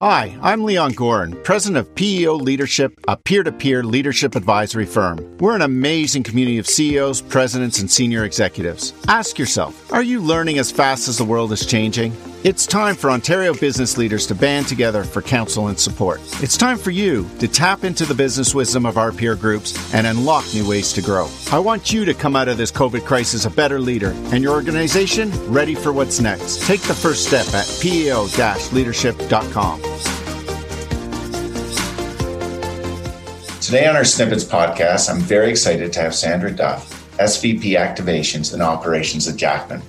Hi, I'm Leon Goren, president of PEO Leadership, a peer to peer leadership advisory firm. We're an amazing community of CEOs, presidents, and senior executives. Ask yourself are you learning as fast as the world is changing? It's time for Ontario business leaders to band together for counsel and support. It's time for you to tap into the business wisdom of our peer groups and unlock new ways to grow. I want you to come out of this COVID crisis a better leader and your organization ready for what's next. Take the first step at peo leadership.com. Today on our Snippets podcast, I'm very excited to have Sandra Duff, SVP Activations and Operations at Jackman.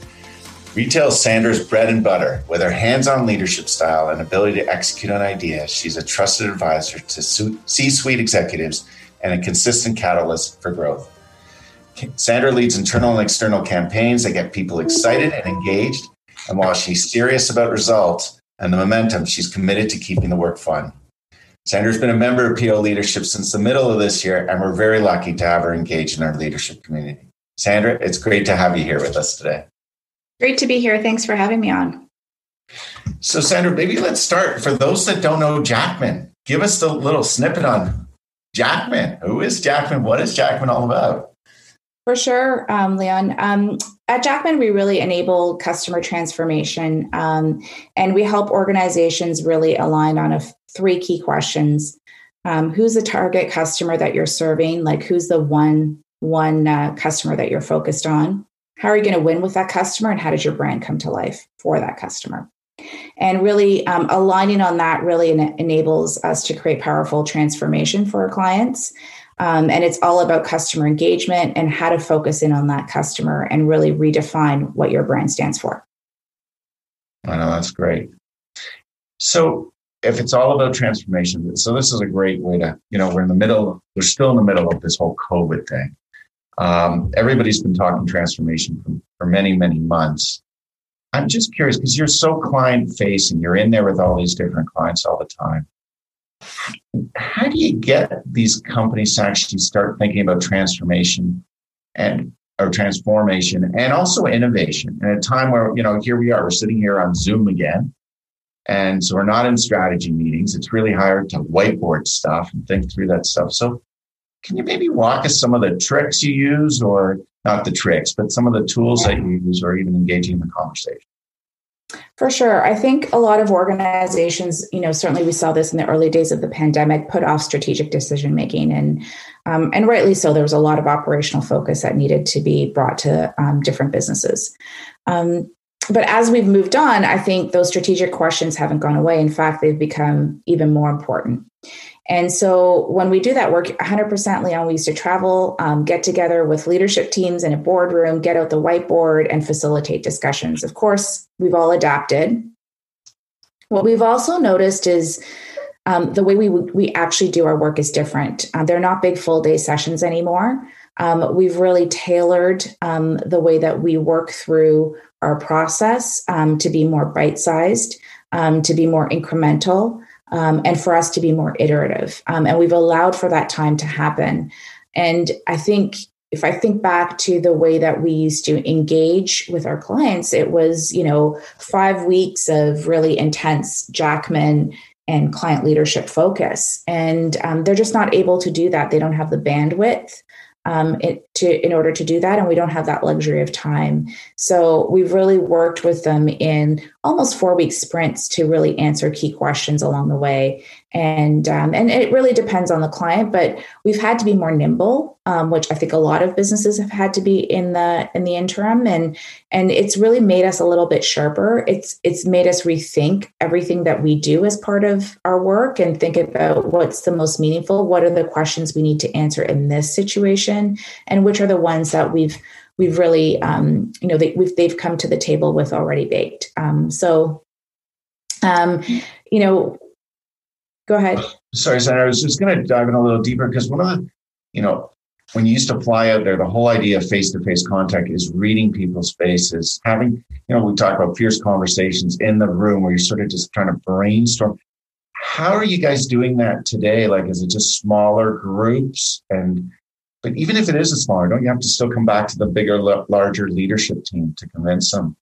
Retail Sandra's bread and butter. With her hands on leadership style and ability to execute on ideas, she's a trusted advisor to C suite executives and a consistent catalyst for growth. Sandra leads internal and external campaigns that get people excited and engaged. And while she's serious about results and the momentum, she's committed to keeping the work fun. Sandra's been a member of PEO leadership since the middle of this year, and we're very lucky to have her engaged in our leadership community. Sandra, it's great to have you here with us today. Great to be here. Thanks for having me on. So, Sandra, maybe let's start. For those that don't know Jackman, give us a little snippet on Jackman. Who is Jackman? What is Jackman all about? For sure, um, Leon. Um, at Jackman, we really enable customer transformation um, and we help organizations really align on a, three key questions. Um, who's the target customer that you're serving? Like, who's the one one uh, customer that you're focused on? How are you going to win with that customer? And how does your brand come to life for that customer? And really um, aligning on that really en- enables us to create powerful transformation for our clients. Um, and it's all about customer engagement and how to focus in on that customer and really redefine what your brand stands for. I know that's great. So, if it's all about transformation, so this is a great way to, you know, we're in the middle, we're still in the middle of this whole COVID thing. Um, everybody's been talking transformation for, for many, many months. I'm just curious because you're so client facing, you're in there with all these different clients all the time. How do you get these companies to actually start thinking about transformation and or transformation and also innovation in a time where, you know, here we are, we're sitting here on Zoom again. And so we're not in strategy meetings. It's really hard to whiteboard stuff and think through that stuff. So can you maybe walk us some of the tricks you use, or not the tricks, but some of the tools that you use, or even engaging in the conversation? For sure. I think a lot of organizations, you know, certainly we saw this in the early days of the pandemic, put off strategic decision making. And, um, and rightly so, there was a lot of operational focus that needed to be brought to um, different businesses. Um, but as we've moved on, I think those strategic questions haven't gone away. In fact, they've become even more important. And so when we do that work, 100% Leon, we used to travel, um, get together with leadership teams in a boardroom, get out the whiteboard and facilitate discussions. Of course, we've all adapted. What we've also noticed is um, the way we, we actually do our work is different. Uh, they're not big full day sessions anymore. Um, we've really tailored um, the way that we work through our process um, to be more bite sized, um, to be more incremental um, and for us to be more iterative. Um, and we've allowed for that time to happen. And I think if I think back to the way that we used to engage with our clients, it was, you know, five weeks of really intense Jackman and client leadership focus. And um, they're just not able to do that. They don't have the bandwidth um, it, to in order to do that, and we don't have that luxury of time. So we've really worked with them in almost four week sprints to really answer key questions along the way. And um, and it really depends on the client but we've had to be more nimble um, which i think a lot of businesses have had to be in the in the interim. And and it's really made us a little bit sharper. It's it's made us rethink everything that we do as part of our work and think about what's the most meaningful what are the questions we need to answer in this situation and which are the ones that we've we've really um, you know they, have they've come to the table with already baked um, so um, you know Go ahead. Sorry, Sandra. I was just going to dive in a little deeper because one of the, you know, when you used to fly out there, the whole idea of face to face contact is reading people's faces, having, you know, we talk about fierce conversations in the room where you're sort of just trying to brainstorm. How are you guys doing that today? Like, is it just smaller groups? And, but even if it is a smaller, don't you have to still come back to the bigger, larger leadership team to convince them?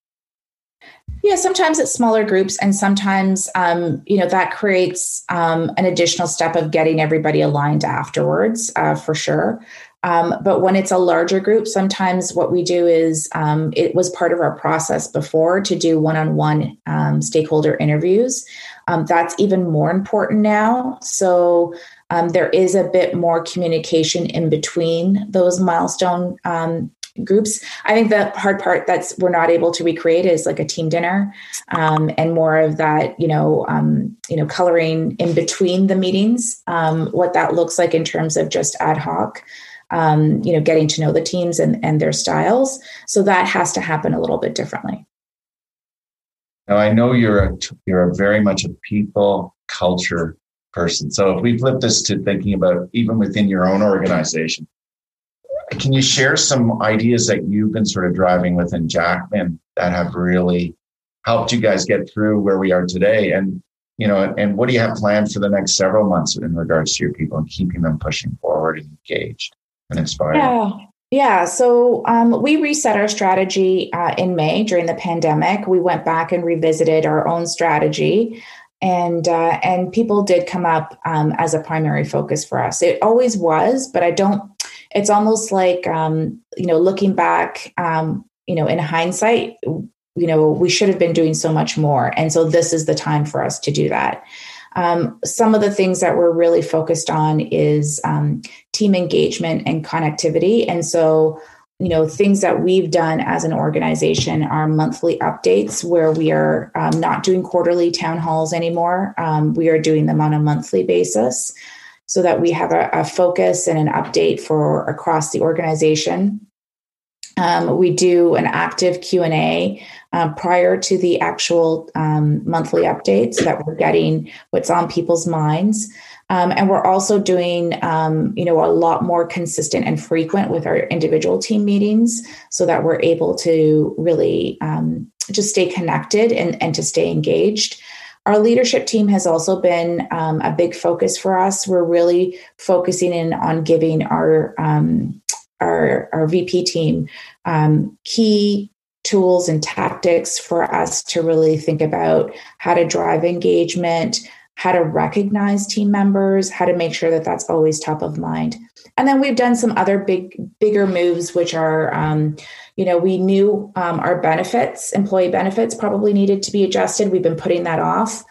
Yeah, sometimes it's smaller groups, and sometimes um, you know that creates um, an additional step of getting everybody aligned afterwards, uh, for sure. Um, but when it's a larger group, sometimes what we do is um, it was part of our process before to do one-on-one um, stakeholder interviews. Um, that's even more important now. So there is a bit more communication in between those milestone groups. I think the hard part that's we're not able to recreate is like a team dinner, um, and more of that, you know, um, you know, coloring in between the meetings, um, what that looks like in terms of just ad hoc. Um, you know, getting to know the teams and, and their styles. So that has to happen a little bit differently. Now I know you're a you're a very much a people culture person. So if we flip this to thinking about even within your own organization, can you share some ideas that you've been sort of driving within Jackman that have really helped you guys get through where we are today? And you know, and what do you have planned for the next several months in regards to your people and keeping them pushing forward and engaged and inspired? Yeah. Yeah, so um, we reset our strategy uh, in May during the pandemic. We went back and revisited our own strategy, and uh, and people did come up um, as a primary focus for us. It always was, but I don't it's almost like um, you know looking back um, you know in hindsight you know we should have been doing so much more. And so this is the time for us to do that. Um, some of the things that we're really focused on is um, team engagement and connectivity. And so you know things that we've done as an organization are monthly updates where we are um, not doing quarterly town halls anymore um, we are doing them on a monthly basis so that we have a, a focus and an update for across the organization. Um, we do an active q&a uh, prior to the actual um, monthly updates so that we're getting what's on people's minds um, and we're also doing um, you know a lot more consistent and frequent with our individual team meetings so that we're able to really um, just stay connected and, and to stay engaged our leadership team has also been um, a big focus for us. We're really focusing in on giving our um, our, our VP team um, key tools and tactics for us to really think about how to drive engagement, how to recognize team members, how to make sure that that's always top of mind. And then we've done some other big, bigger moves, which are um, you know, we knew um, our benefits, employee benefits, probably needed to be adjusted. We've been putting that off.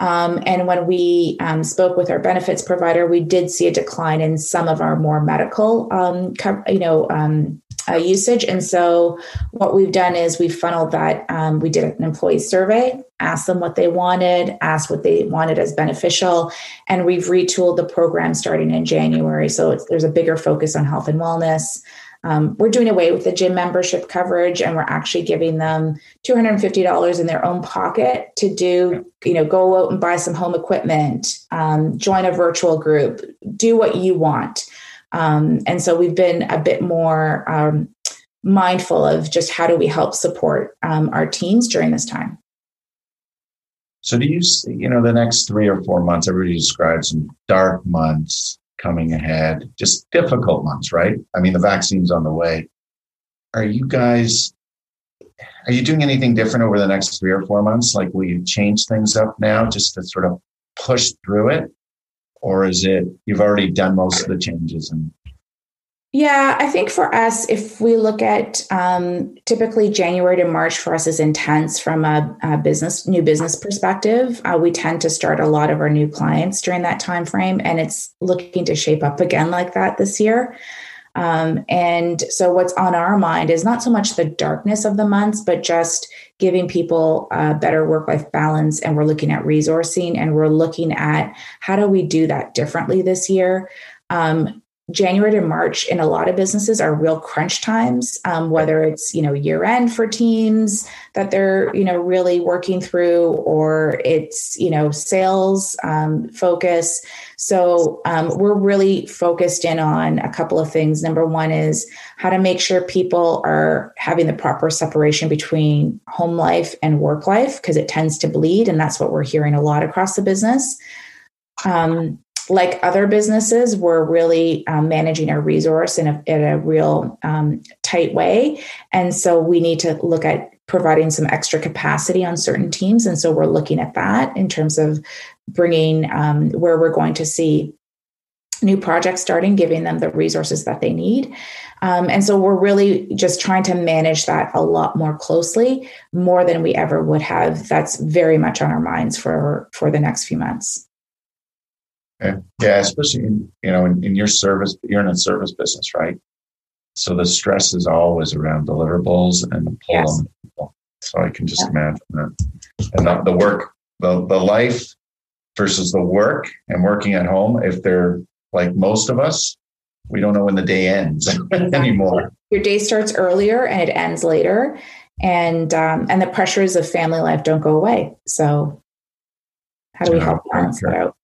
Um, and when we um, spoke with our benefits provider, we did see a decline in some of our more medical, um, you know, um, uh, usage. And so, what we've done is we funneled that. Um, we did an employee survey, asked them what they wanted, asked what they wanted as beneficial, and we've retooled the program starting in January. So there's a bigger focus on health and wellness. Um, we're doing away with the gym membership coverage and we're actually giving them $250 in their own pocket to do, you know, go out and buy some home equipment, um, join a virtual group, do what you want. Um, and so we've been a bit more um, mindful of just how do we help support um, our teams during this time. So do you, you know, the next three or four months, everybody describes some dark months coming ahead, just difficult months, right? I mean, the vaccine's on the way. Are you guys, are you doing anything different over the next three or four months? Like, will you change things up now just to sort of push through it? Or is it you've already done most of the changes and yeah, I think for us, if we look at um, typically January to March for us is intense from a, a business new business perspective. Uh, we tend to start a lot of our new clients during that time frame, and it's looking to shape up again like that this year. Um, and so, what's on our mind is not so much the darkness of the months, but just giving people a better work life balance. And we're looking at resourcing and we're looking at how do we do that differently this year. Um, January to March in a lot of businesses are real crunch times, um, whether it's you know year end for teams that they're you know really working through, or it's you know sales um, focus. So um, we're really focused in on a couple of things. Number one is how to make sure people are having the proper separation between home life and work life because it tends to bleed, and that's what we're hearing a lot across the business. Um, like other businesses, we're really um, managing our resource in a, in a real um, tight way. And so we need to look at providing some extra capacity on certain teams. And so we're looking at that in terms of bringing um, where we're going to see new projects starting, giving them the resources that they need. Um, and so we're really just trying to manage that a lot more closely, more than we ever would have. That's very much on our minds for for the next few months. Okay. Yeah, especially in you know in, in your service, you're in a service business, right? So the stress is always around deliverables and the pull yes. on people. So I can just yeah. imagine that. And the, the work, the the life versus the work and working at home, if they're like most of us, we don't know when the day ends anymore. Your day starts earlier and it ends later, and um, and the pressures of family life don't go away. So, how do we help balance that out?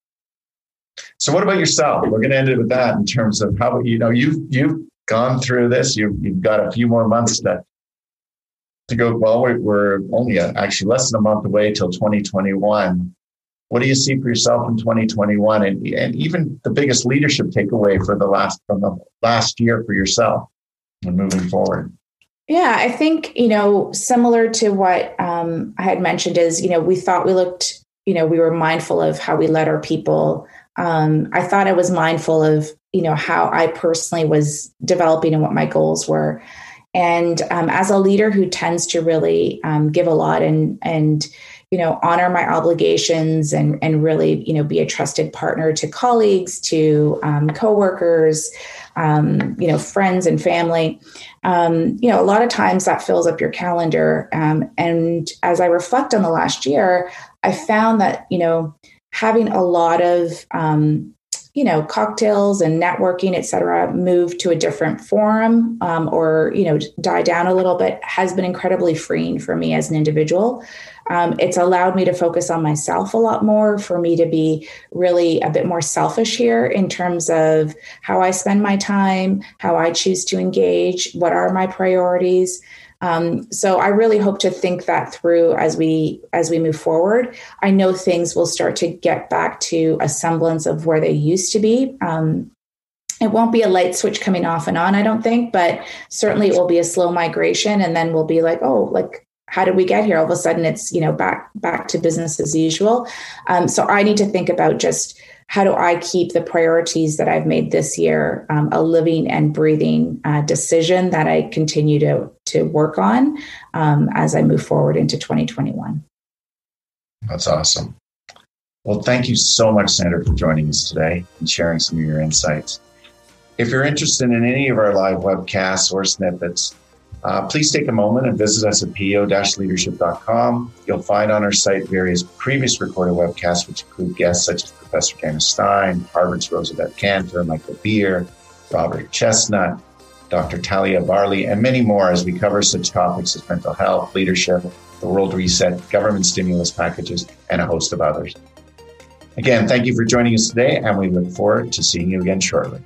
So, what about yourself? We're going to end it with that in terms of how you know you've you've gone through this. You you've got a few more months to to go. Well, we're, we're only actually less than a month away till 2021 what do you see for yourself in 2021 and, and even the biggest leadership takeaway for the last from the last year for yourself and moving forward yeah i think you know similar to what um, i had mentioned is you know we thought we looked you know we were mindful of how we led our people um, i thought i was mindful of you know how i personally was developing and what my goals were. And um, as a leader who tends to really um, give a lot and and you know honor my obligations and and really you know be a trusted partner to colleagues to um, coworkers um, you know friends and family um, you know a lot of times that fills up your calendar. Um, and as i reflect on the last year i found that you know having a lot of um, you know cocktails and networking et cetera move to a different forum um, or you know die down a little bit has been incredibly freeing for me as an individual um, it's allowed me to focus on myself a lot more, for me to be really a bit more selfish here in terms of how I spend my time, how I choose to engage, what are my priorities. Um, so I really hope to think that through as we as we move forward. I know things will start to get back to a semblance of where they used to be. Um, it won't be a light switch coming off and on, I don't think, but certainly it will be a slow migration, and then we'll be like, oh, like how did we get here all of a sudden it's you know back back to business as usual um, so i need to think about just how do i keep the priorities that i've made this year um, a living and breathing uh, decision that i continue to to work on um, as i move forward into 2021 that's awesome. Well thank you so much sandra for joining us today and sharing some of your insights. If you're interested in any of our live webcasts or snippets uh, please take a moment and visit us at peo-leadership.com. You'll find on our site various previous recorded webcasts, which include guests such as Professor Janice Stein, Harvard's Rosabeth Kanter, Michael Beer, Robert Chesnut, Dr. Talia Barley, and many more as we cover such topics as mental health, leadership, the world reset, government stimulus packages, and a host of others. Again, thank you for joining us today, and we look forward to seeing you again shortly.